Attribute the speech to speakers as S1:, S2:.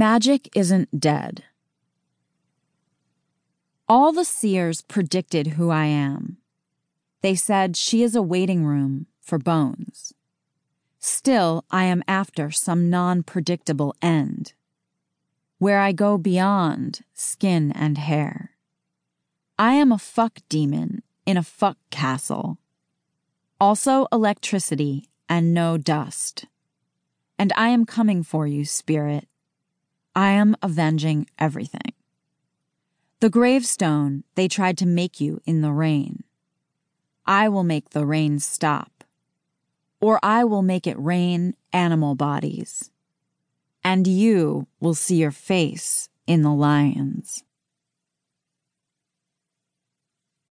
S1: Magic isn't dead. All the seers predicted who I am. They said she is a waiting room for bones. Still, I am after some non predictable end, where I go beyond skin and hair. I am a fuck demon in a fuck castle. Also, electricity and no dust. And I am coming for you, spirit. I am avenging everything. The gravestone they tried to make you in the rain. I will make the rain stop. Or I will make it rain animal bodies. And you will see your face in the lions.